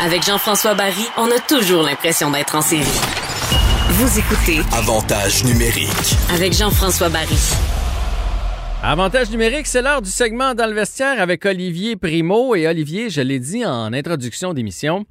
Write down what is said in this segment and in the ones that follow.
Avec Jean-François Barry, on a toujours l'impression d'être en série. Vous écoutez Avantage numérique. avec Jean-François Barry. Avantage numérique, c'est l'heure du segment dans le vestiaire avec Olivier Primo. Et Olivier, je l'ai dit en introduction d'émission,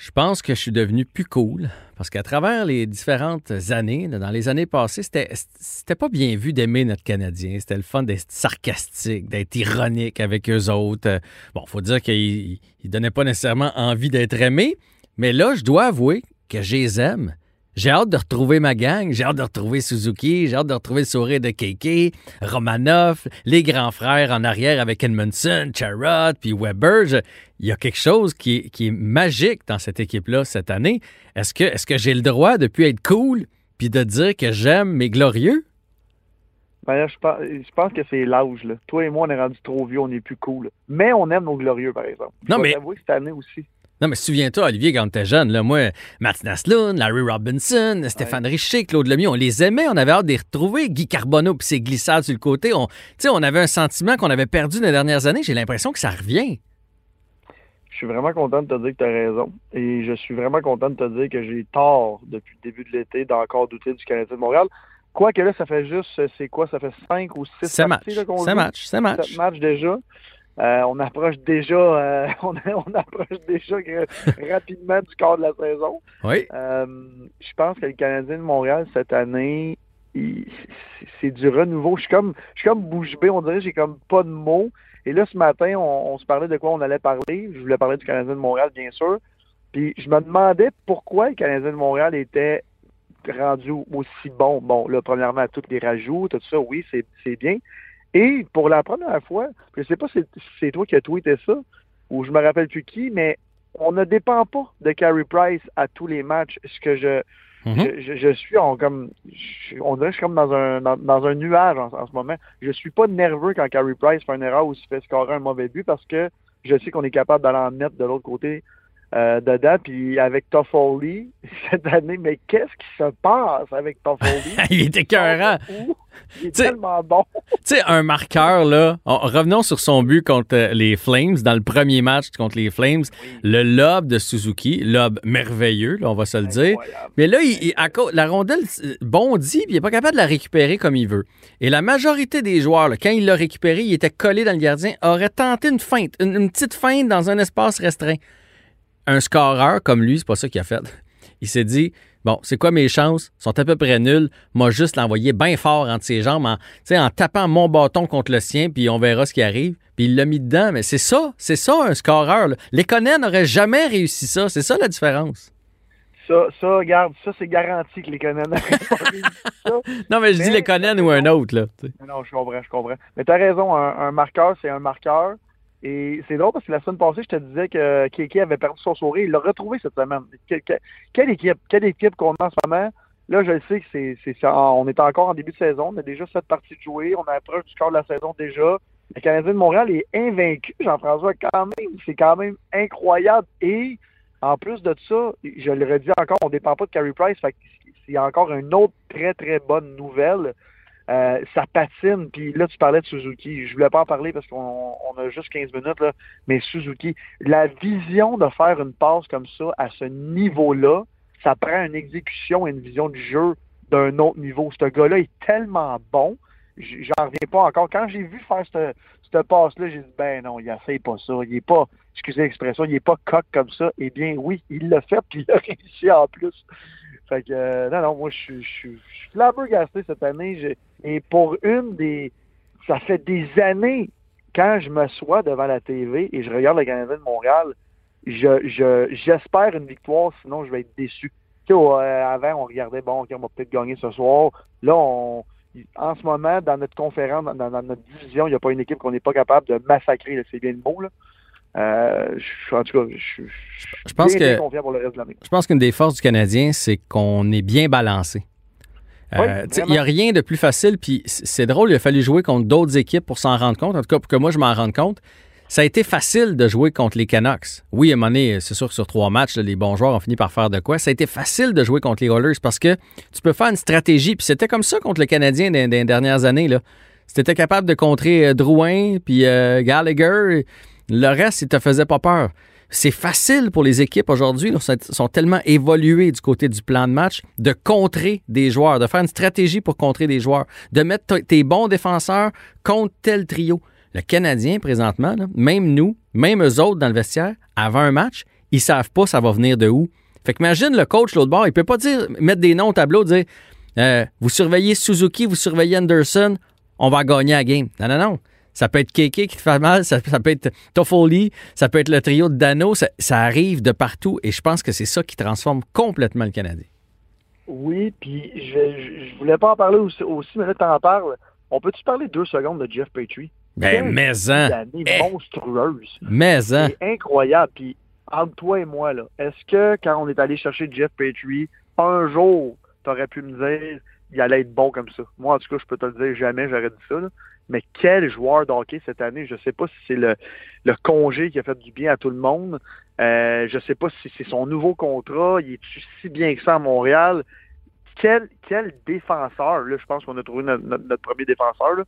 je pense que je suis devenu plus cool. Parce qu'à travers les différentes années, dans les années passées, c'était, pas bien vu d'aimer notre Canadien. C'était le fun d'être sarcastique, d'être ironique avec eux autres. Euh, Bon, faut dire qu'ils ils donnaient pas nécessairement envie d'être aimés. Mais là, je dois avouer que je les aime. J'ai hâte de retrouver ma gang, j'ai hâte de retrouver Suzuki, j'ai hâte de retrouver le sourire de Keke, Romanoff, les grands frères en arrière avec Edmondson, Charrot, puis Weber. Je- Il y a quelque chose qui est, qui est magique dans cette équipe-là cette année. Est-ce que, est-ce que j'ai le droit de plus être cool puis de dire que j'aime mes glorieux? Ben je pense, je pense que c'est l'âge. là. Toi et moi, on est rendu trop vieux, on n'est plus cool. Mais on aime nos glorieux, par exemple. Je Non, mais- que cette année aussi. Non, mais souviens-toi, Olivier, quand t'étais jeune, là, moi, Martin Asloun, Larry Robinson, Stéphane Richer, Claude Lemieux, on les aimait, on avait hâte de les retrouver. Guy Carbonneau puis ses glissades sur le côté. On, tu sais, on avait un sentiment qu'on avait perdu dans les dernières années. J'ai l'impression que ça revient. Je suis vraiment content de te dire que tu as raison. Et je suis vraiment content de te dire que j'ai tort depuis le début de l'été d'encore douter du Canadien de Montréal. Quoique là, ça fait juste, c'est quoi? Ça fait cinq ou six C'est match. parties là, qu'on C'est match. C'est match. Matchs déjà. Euh, on approche déjà, euh, on, on approche déjà rapidement du quart de la saison. Oui. Euh, je pense que le Canadien de Montréal cette année, c'est- du renouveau. Je suis comme, je suis comme bouche bée, on dirait, j'ai comme pas de mots. Et là, ce matin, on, on se parlait de quoi on allait parler. Je voulais parler du Canadien de Montréal, bien sûr. Puis je me demandais pourquoi le Canadien de Montréal était rendu aussi bon. Bon, là, premièrement, tous les rajouts, tout ça, oui, c'est bien. Et pour la première fois, je sais pas si c'est- toi qui as tweeté ça, ou je me rappelle plus qui, mais on ne dépend pas de Carey Price à tous les matchs. Ce que je, Mhm. je, je- je suis en comme je- on dirait que je suis comme dans un dans, dans un nuage en, en ce moment. Je suis pas nerveux quand Carey Price fait une erreur ou se fait scorer un mauvais but parce que je sais qu'on est capable d'aller en net de l'autre côté euh, dedans. Puis avec Toffoli cette année, mais qu'est-ce qui se passe avec Toffoli? Il était écœurant. Il est T'sais- tellement bon. Tu sais, un marqueur, là. on- revenons sur son but contre euh, les Flames, dans le premier match contre les Flames. Le lob de Suzuki, lob merveilleux, là, on va se le dire. Mais là, il, il- à la rondelle euh, bondit, puis il n'est pas capable de la récupérer comme il veut. Et la majorité des joueurs, là, quand il l'a récupéré, il était collé dans le gardien, auraient tenté une feinte, une, une petite feinte dans un espace restreint. Un scoreur comme lui, c'est pas ça qu'il a fait. Il s'est dit, bon, c'est quoi mes chances? Sont à peu près nulles. Moi, juste l'envoyer bien fort entre ses jambes, en, en tapant mon bâton contre le sien, puis on verra ce qui arrive. Puis il l'a mis dedans. Mais c'est ça, c'est ça un scoreur. Conan n'auraient jamais réussi ça. C'est ça la différence. Ça, ça, regarde, ça, c'est garanti que les ça. Non, mais je dis les Conan ou un autre, là. Non, je comprends, je comprends. Mais tu as raison, un, un marqueur, c'est un marqueur. Et c'est drôle parce que la semaine passée, je te disais que Keke avait perdu son sourire. Il l'a retrouvé cette semaine. Que- que- quelle équipe, quelle équipe qu'on a en ce moment? Là, je le sais c'est, c'est. On est encore en début de saison. On a déjà sept parties de jouer. On approche du score de la saison déjà. Le Canadien de Montréal est invaincu, Jean-François, quand même. C'est quand même incroyable. Et en plus de ça, je le redis encore, on ne dépend pas de Carey Price. C'est encore une autre très, très bonne nouvelle. Euh, ça patine. Puis là, tu parlais de Suzuki. Je voulais pas en parler parce qu'on on a juste 15 minutes, là. mais Suzuki, la vision de faire une passe comme ça à ce niveau-là, ça prend une exécution et une vision du jeu d'un autre niveau. Ce gars-là est tellement bon. J'en reviens pas encore. Quand j'ai vu faire cette, cette passe-là, j'ai dit, ben non, il essaye pas ça. Il est pas, excusez l'expression, il est pas coq comme ça. Eh bien, oui, il l'a fait, puis il a réussi en plus. Fait que, euh, non, non, moi, je suis, flabbergasté cette année. Et pour une des. Ça fait des années, quand je m'assois devant la TV et je regarde le Canadien de Montréal, je, je, j'espère une victoire, sinon je vais être déçu. Tu sais, euh, avant, on regardait, bon, OK, on va peut-être gagner ce soir. Là, on, en ce moment, dans notre conférence, dans, dans notre division, il n'y a pas une équipe qu'on n'est pas capable de massacrer, c'est bien le mot. Là. Euh, je- en tout cas, je, pense bien, que- confiant pour le reste de l'année. Je pense qu'une des forces du Canadien, c'est qu'on est bien balancé. Oui, Euh, Il n'y a rien de plus facile, puis c'est drôle, il a fallu jouer contre d'autres équipes pour s'en rendre compte. En tout cas, pour que moi, je m'en rende compte. Ça a été facile de jouer contre les Canucks. Oui, à un moment donné, c'est sûr que sur trois matchs, là, les bons joueurs ont fini par faire de quoi. Ça a été facile de jouer contre les Oilers parce que tu peux faire une stratégie. Puis c'était comme ça contre le Canadien les dernières années. Là. Si tu étais capable de contrer euh, Drouin puis euh, Gallagher, le reste, il te faisait pas peur. c'est facile pour les équipes aujourd'hui, ils sont tellement évolués du côté du plan de match, de contrer des joueurs, de faire une stratégie pour contrer des joueurs, de mettre tes bons défenseurs contre tel trio. Le Canadien, présentement, même nous, même eux autres dans le vestiaire, avant un match, ils savent pas ça va venir de où. Fait qu'imagine le coach l'autre bord, il peut pas dire mettre des noms au tableau, dire euh, vous surveillez Suzuki, vous surveillez Anderson, on va gagner la game. Non, non, non. Ça peut être Keke qui te fait mal, ça, peut être Toffoli, ça peut être le trio de Dano, ça, arrive de partout et je pense que c'est ça qui transforme complètement le Canadien. Oui, puis je, je, voulais pas en parler aussi, mais là, tu en parles. On peut-tu parler deux secondes de Jeff Petrie? Ben, maison. Eh. monstrueuse. Maison. C'est incroyable. Puis, entre toi et moi, là, est-ce que quand on est allé chercher Jeff Petrie, un jour, tu aurais pu me dire il allait être bon comme ça? Moi, en tout cas, je peux te le dire, jamais j'aurais dit ça. Mais quel joueur d'hockey cette année? Je ne sais pas si c'est le, congé qui a fait du bien à tout le monde. Euh, je ne sais pas si c'est son nouveau contrat. Il est si bien que ça à Montréal? Quel, quel défenseur, là, je pense qu'on a trouvé notre, premier défenseur. Là.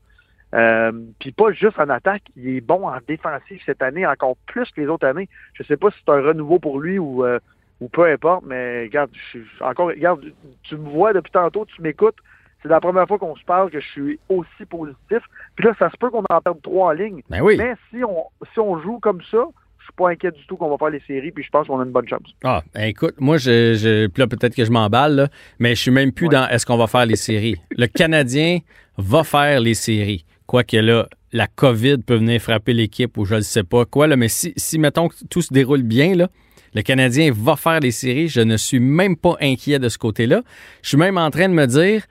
Euh, puis pas juste en attaque, il est bon en défensif cette année, encore plus que les autres années. Je sais pas si c'est un renouveau pour lui ou, euh, ou peu importe, mais regarde, je encore, regarde, tu me vois depuis tantôt, tu m'écoutes. C'est la première fois qu'on se parle que je suis aussi positif. Puis là, ça se peut qu'on en perde trois en ligne. Ben oui. Mais si on, si on joue comme ça, je suis pas inquiet du tout qu'on va faire les séries, puis je pense qu'on a une bonne chance. Ah, ben écoute, moi, je, je là, peut-être que je m'emballe, mais je suis même plus dans est-ce qu'on va faire les séries. Le Canadien va faire les séries. Quoique là, la COVID peut venir frapper l'équipe ou je ne sais pas quoi, là, mais si, si, mettons, que tout se déroule bien, là, le Canadien va faire les séries. Je ne suis même pas inquiet de ce côté-là. Je suis même en train de me dire,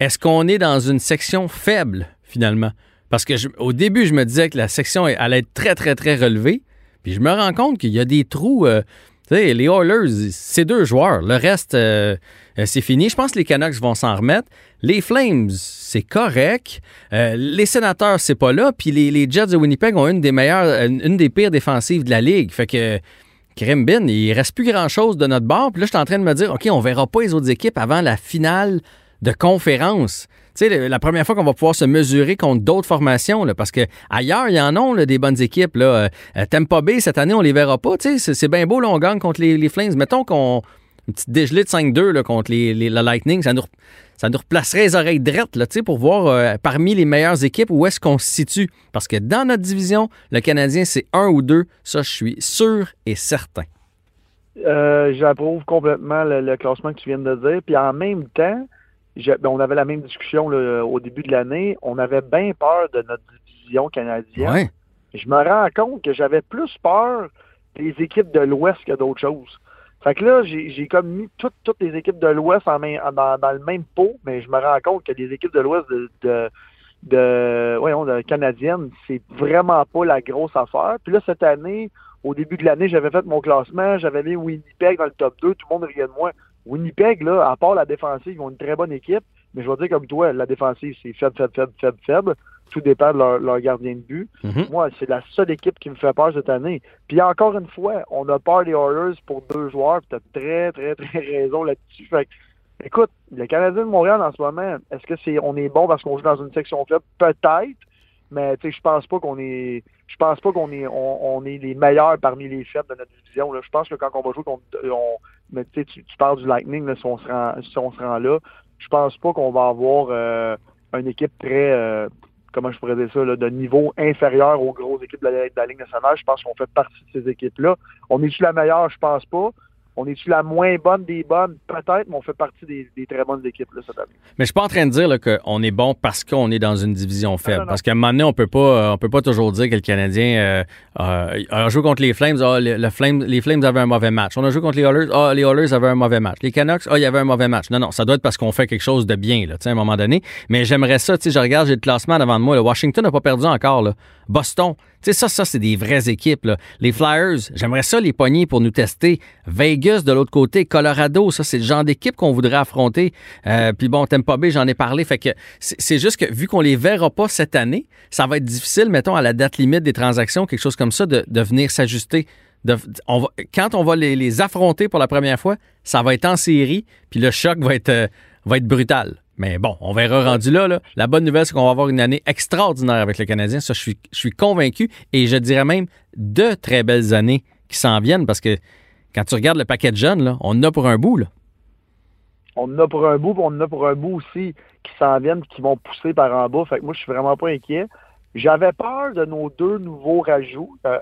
est-ce qu'on est dans une section faible, finalement? Parce que au début, je me disais que la section allait être très, très, très relevée. Puis je me rends compte qu'il y a des trous. Euh, tu sais, les Oilers, c'est deux joueurs. Le reste, euh, euh, c'est fini. Je pense que les Canucks vont s'en remettre. Les Flames, c'est correct. les Sénateurs, c'est pas là. Puis les, Jets de Winnipeg ont une des meilleures, une des pires défensives de la ligue. Fait que Krimbin, il reste plus grand-chose de notre bord. Puis là, je suis en train de me dire, OK, on verra pas les autres équipes avant la finale de conférence. Tu sais, la première fois qu'on va pouvoir se mesurer contre d'autres formations, là, parce que ailleurs, il y en a des bonnes équipes. Là. Euh, Tampa Bay, cette année, on les verra pas. C'est bien beau, là, on gagne contre les, Flames. Mettons qu'on une petite dégelée de 5-2 contre les, les, la Lightning, ça nous, ça nous replacerait les oreilles drettes là, pour voir euh, parmi les meilleures équipes où est-ce qu'on se situe. Parce que dans notre division, le Canadien, c'est un ou deux. Ça, je suis sûr et certain. Euh, j'approuve complètement le, classement que tu viens de dire. Puis en même temps, ben, on avait la même discussion au début de l'année. On avait bien peur de notre division canadienne. Je me rends compte que j'avais plus peur des équipes de l'Ouest que d'autres choses. Fait que là, j'ai comme mis toutes, toutes les équipes de l'Ouest dans, dans, le même pot, mais je me rends compte que les équipes de l'Ouest de, de, de, voyons, de canadienne, c'est vraiment pas la grosse affaire. Puis là, cette année, au début de l'année, j'avais fait mon classement, j'avais mis Winnipeg dans le top 2, tout le monde riait de moi. Winnipeg, là, à part la défensive, ils ont une très bonne équipe, mais je vais dire comme toi, la défensive, c'est faible, faible, faible, faible, faible. Tout dépend de leur, gardien de but. Mm-hmm. Moi, c'est la seule équipe qui me fait peur cette année. Puis encore une fois, on a peur des Oilers pour deux joueurs. Tu as très, très, très raison là-dessus. Fait écoute, le Canadien de Montréal en ce moment, est-ce que c'est on est bon parce qu'on joue dans une section faible? Peut-être. Mais je pense pas qu'on est. Je pense pas qu'on est on, est les meilleurs parmi les faibles de notre division. Je pense que quand on va jouer contre. On, mais tu, tu parles du Lightning, là, si, on se rend, si on se rend là, je pense pas qu'on va avoir euh, une équipe très euh, comment je pourrais dire ça, là, de niveau inférieur aux grosses équipes de la, de la Ligue nationale. Je pense qu'on fait partie de ces équipes-là. On est-tu la meilleure? Je pense pas. On est-tu la moins bonne des bonnes? Peut-être, mais on fait partie des, très bonnes équipes là, cette année. Mais je suis pas en train de dire qu'on est bon parce qu'on est dans une division faible. Parce qu'à un moment donné, on peut pas, euh, on peut pas toujours dire que le Canadien euh, euh, a joué contre les Flames. Ah, le, Flames, les Flames avaient un mauvais match. On a joué contre les Oilers. Ah, les Oilers avaient un mauvais match. Les Canucks, ah, il y avait un mauvais match. Non, non, ça doit être parce qu'on fait quelque chose de bien, là, à un moment donné. Mais j'aimerais ça, tu je regarde, j'ai le classement devant moi. Le Washington n'a pas perdu encore. Là. Boston, tu sais, ça, ça, c'est des vraies équipes. Là. Les Flyers, j'aimerais ça les pogner pour nous tester. Vegas, de l'autre côté, Colorado, ça, c'est le genre d'équipe qu'on voudrait affronter. Euh, puis bon, Tampa Bay, j'en ai parlé. Fait que c'est juste que vu qu'on les verra pas cette année, ça va être difficile, mettons, à la date limite des transactions, quelque chose comme ça, de, de venir s'ajuster. quand on va les, affronter pour la première fois, ça va être en série, puis le choc va être, euh, va être brutal. Mais bon, on verra rendu là, La bonne nouvelle, c'est qu'on va avoir une année extraordinaire avec le Canadien. Ça, je suis, je suis convaincu. Et je dirais même de très belles années qui s'en viennent parce que quand tu regardes le paquet de jeunes, on en a pour un bout. Là. On en a pour un bout, puis on en a pour un bout aussi qui s'en viennent qui vont pousser par en bas. Fait que moi, je suis vraiment pas inquiet. J'avais peur de nos deux nouveaux rajouts, euh,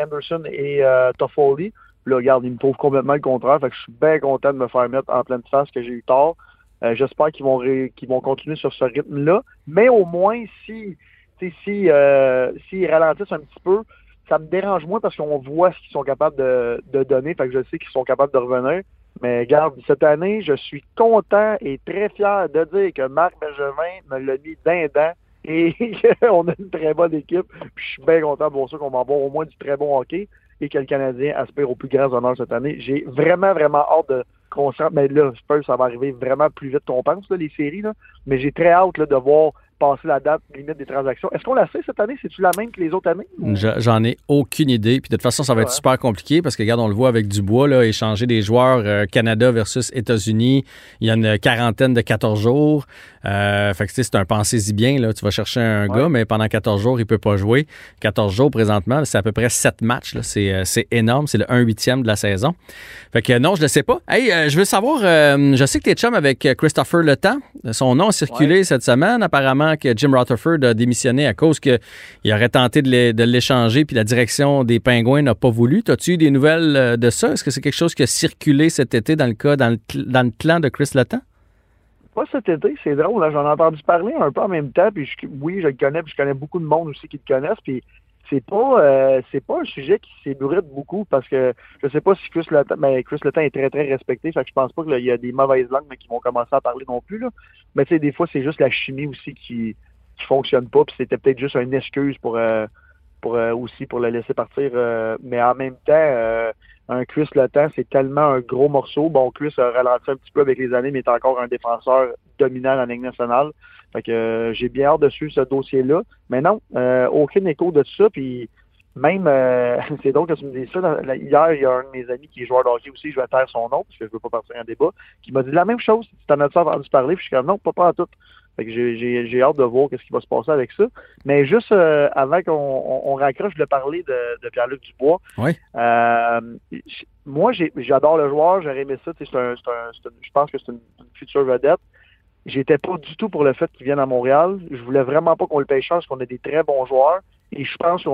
Anderson et euh, Toffoli. Là, regarde, ils me trouvent complètement le contraire. Fait que je suis bien content de me faire mettre en pleine face que j'ai eu tort. Euh, j'espère qu'ils vont qu'ils vont continuer sur ce rythme-là. Mais au moins, si si euh, s'ils ralentissent un petit peu, ça me dérange moins parce qu'on voit ce qu'ils sont capables de, donner. Fait je sais qu'ils sont capables de revenir. Mais regarde, cette année, je suis content et très fier de dire que Marc Benjamin me l'a mis d'un dent et qu'on a une très bonne équipe. Puis je suis bien content voir ça qu'on va avoir au moins du très bon hockey et que le Canadien aspire aux plus grands honneurs cette année. J'ai vraiment, vraiment hâte de qu'on Mais là, je pense que ça va arriver vraiment plus vite qu'on pense, les séries. Là. Mais j'ai très hâte de voir passer la date limite des transactions. Est-ce qu'on la sait cette année? C'est-tu la même que les autres années? J'en ai aucune idée. Puis de toute façon, ça va être super compliqué parce que, regarde, on le voit avec Dubois, là, échanger des joueurs euh, Canada versus États-Unis. Il y a une quarantaine de 14 jours. Euh, fait que c'est un pensez-y bien. Là. Tu vas chercher un gars, mais pendant 14 jours, il peut pas jouer. 14 jours présentement, c'est à peu près 7 matchs. Euh, c'est énorme. C'est le 1 huitième de la saison. Fait que non, je le sais pas. Hey, je veux savoir, je sais que tu es chum avec Christopher Le Temps. Son nom a circulé cette semaine. Apparemment, que Jim Rutherford a démissionné à cause qu'il aurait tenté de l'échanger puis la direction des Pingouins n'a pas voulu. As-tu eu des nouvelles euh, de ça? Est-ce que c'est quelque chose qui a circulé cet été dans le cas, dans le, dans le clan de Chris Letang? Pas cet été, c'est drôle. J'en ai entendu parler un peu en même temps. Puis oui, je le connais, puis je connais beaucoup de monde aussi qui le connaissent. Puis c'est pas euh, c'est pas un sujet qui s'ébruite beaucoup parce que je sais pas si Chris Le mais Chris est très très respecté, fait que je pense pas qu'il y a des mauvaises langues qui vont commencer à parler non plus là. Mais tu sais des fois c'est juste la chimie aussi qui qui fonctionne pas, puis c'était peut-être juste une excuse pour euh, pour euh, aussi pour le laisser partir. mais en même temps, un Le Temps, c'est tellement un gros morceau. Bon, Chris a ralenti un petit peu avec les années, mais est encore un défenseur dominant la Ligue nationale. Fait que euh, j'ai bien hâte de suivre ce dossier-là. Mais non, euh, aucun écho de ça. Puis même, euh, c'est drôle que tu me dises ça. hier, il y a un de mes amis qui est joueur de hockey aussi, je vais taire son nom parce que je veux pas partir en débat, qui m'a dit la même chose. Tu en as entendu parler? Puis je suis comme non, pas, pas à tout. Fait que j'ai hâte de voir qu'est-ce qui va se passer avec ça. Mais juste avant qu'on on, raccroche, je voulais parler de, de Pierre-Luc Dubois. Oui. moi, j'adore le joueur, j'aurais aimé ça. je pense que c'est une, future vedette. J'étais pas du tout pour le fait qu'il vienne à Montréal. Je voulais vraiment pas qu'on le paye cher parce qu'on a des très bons joueurs. Et je pense que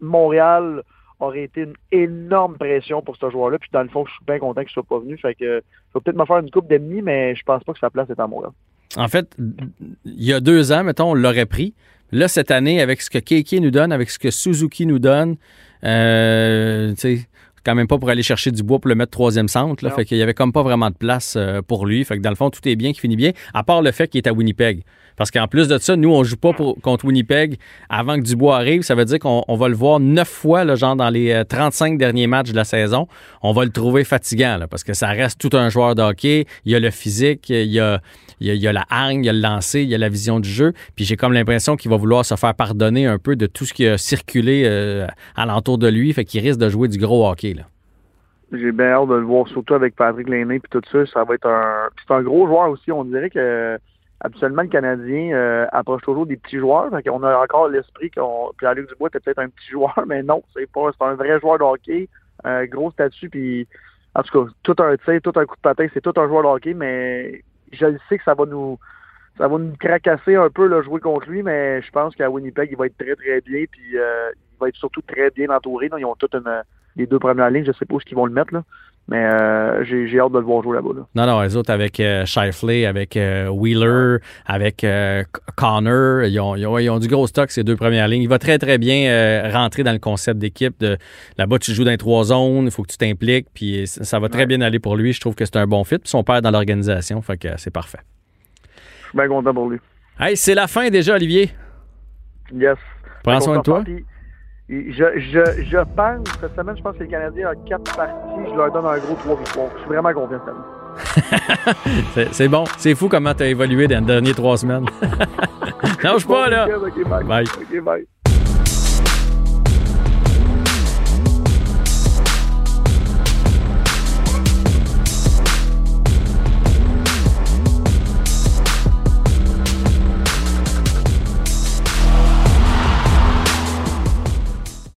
Montréal aurait été une énorme pression pour ce joueur-là. Puis dans le fond, je suis bien content qu'il soit pas venu. Fait que je vais peut-être me faire une coupe d'ennemis, mais je pense pas que sa place est à Montréal. En fait, il y a deux ans, mettons, on l'aurait pris. Là, cette année, avec ce que Keiki nous donne, avec ce que Suzuki nous donne, euh, quand même pas pour aller chercher du bois pour le mettre troisième centre. Là, fait qu'il y avait comme pas vraiment de place euh, pour lui. Fait que dans le fond, tout est bien qui finit bien, à part le fait qu'il est à Winnipeg. Parce qu'en plus de ça, nous, on joue pas contre Winnipeg avant que Dubois arrive. Ça veut dire qu'on va le voir neuf fois, là, genre dans les 35 euh, derniers matchs de la saison. On va le trouver fatigant, parce que ça reste tout un joueur de hockey. Il y a le physique, il y a, il y a, la hargne, il y a le lancer, il y a la vision du jeu. Puis j'ai comme l'impression qu'il va vouloir se faire pardonner un peu de tout ce qui a circulé euh, alentour de lui. Fait qu'il risque de jouer du gros hockey, là. J'ai bien hâte de le voir, surtout avec Patrick Lainé puis tout ça. Ça va être un. C'est un gros joueur aussi. On dirait que Absolument, le Canadien euh, approche toujours des petits joueurs. On a encore l'esprit qu'on. Pierre-Luc Dubois était peut-être un petit joueur, mais non, c'est pas. C'est un vrai joueur de hockey, un gros statut, puis en tout cas, tout un tir, tout un coup de patin, c'est tout un joueur de hockey, mais je sais que ça va nous. Ça va nous cracasser un peu là, jouer contre lui, mais je pense qu'à Winnipeg, il va être très très bien, puis euh, il va être surtout très bien entouré. Ils ont toutes une, les deux premières lignes, je sais pas où ils vont le mettre. Là. Mais euh, j'ai hâte de le voir jouer là-bas. Non, non, les autres avec euh, Shifley, avec euh, Wheeler, avec euh, Connor, ils ont, ils, ont, du gros stock, ces deux premières lignes. Il va très, très bien rentrer dans le concept d'équipe. De, là-bas, tu joues dans les trois zones, il faut que tu t'impliques, puis ça, va très bien aller pour lui. Je trouve que c'est un bon fit. Puis son père dans l'organisation, fait que c'est parfait. Je suis bien content pour lui. Hey, c'est la fin déjà, Olivier. Yes. Prends soin de toi. Je, je, je pense, cette semaine, je pense que les Canadiens ont quatre parties. Je leur donne un gros trois victoires. Je suis vraiment confiant cette c'est bon. C'est fou comment tu as évolué dans les dernières trois semaines. Change pas, là. bye. bye.